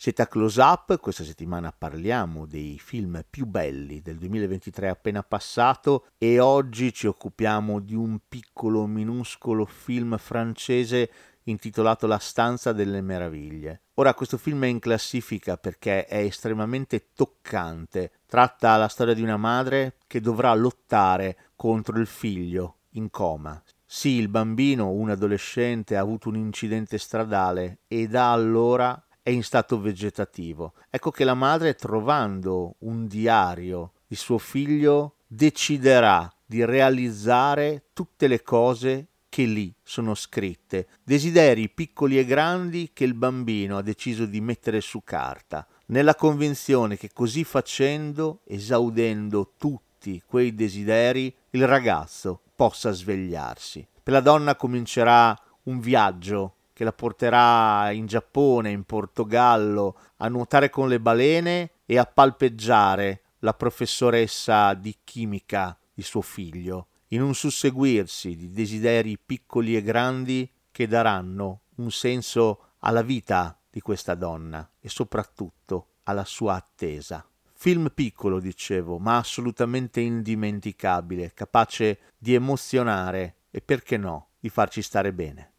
Siete a Close Up, questa settimana parliamo dei film più belli del 2023 appena passato e oggi ci occupiamo di un piccolo minuscolo film francese intitolato La stanza delle meraviglie. Ora questo film è in classifica perché è estremamente toccante, tratta la storia di una madre che dovrà lottare contro il figlio in coma. Sì, il bambino, un adolescente, ha avuto un incidente stradale e da allora è in stato vegetativo. Ecco che la madre, trovando un diario di suo figlio, deciderà di realizzare tutte le cose che lì sono scritte, desideri piccoli e grandi che il bambino ha deciso di mettere su carta, nella convinzione che così facendo, esaudendo tutti quei desideri, il ragazzo possa svegliarsi. Per la donna comincerà un viaggio che la porterà in Giappone, in Portogallo, a nuotare con le balene e a palpeggiare la professoressa di chimica di suo figlio, in un susseguirsi di desideri piccoli e grandi che daranno un senso alla vita di questa donna e soprattutto alla sua attesa. Film piccolo, dicevo, ma assolutamente indimenticabile, capace di emozionare e perché no, di farci stare bene.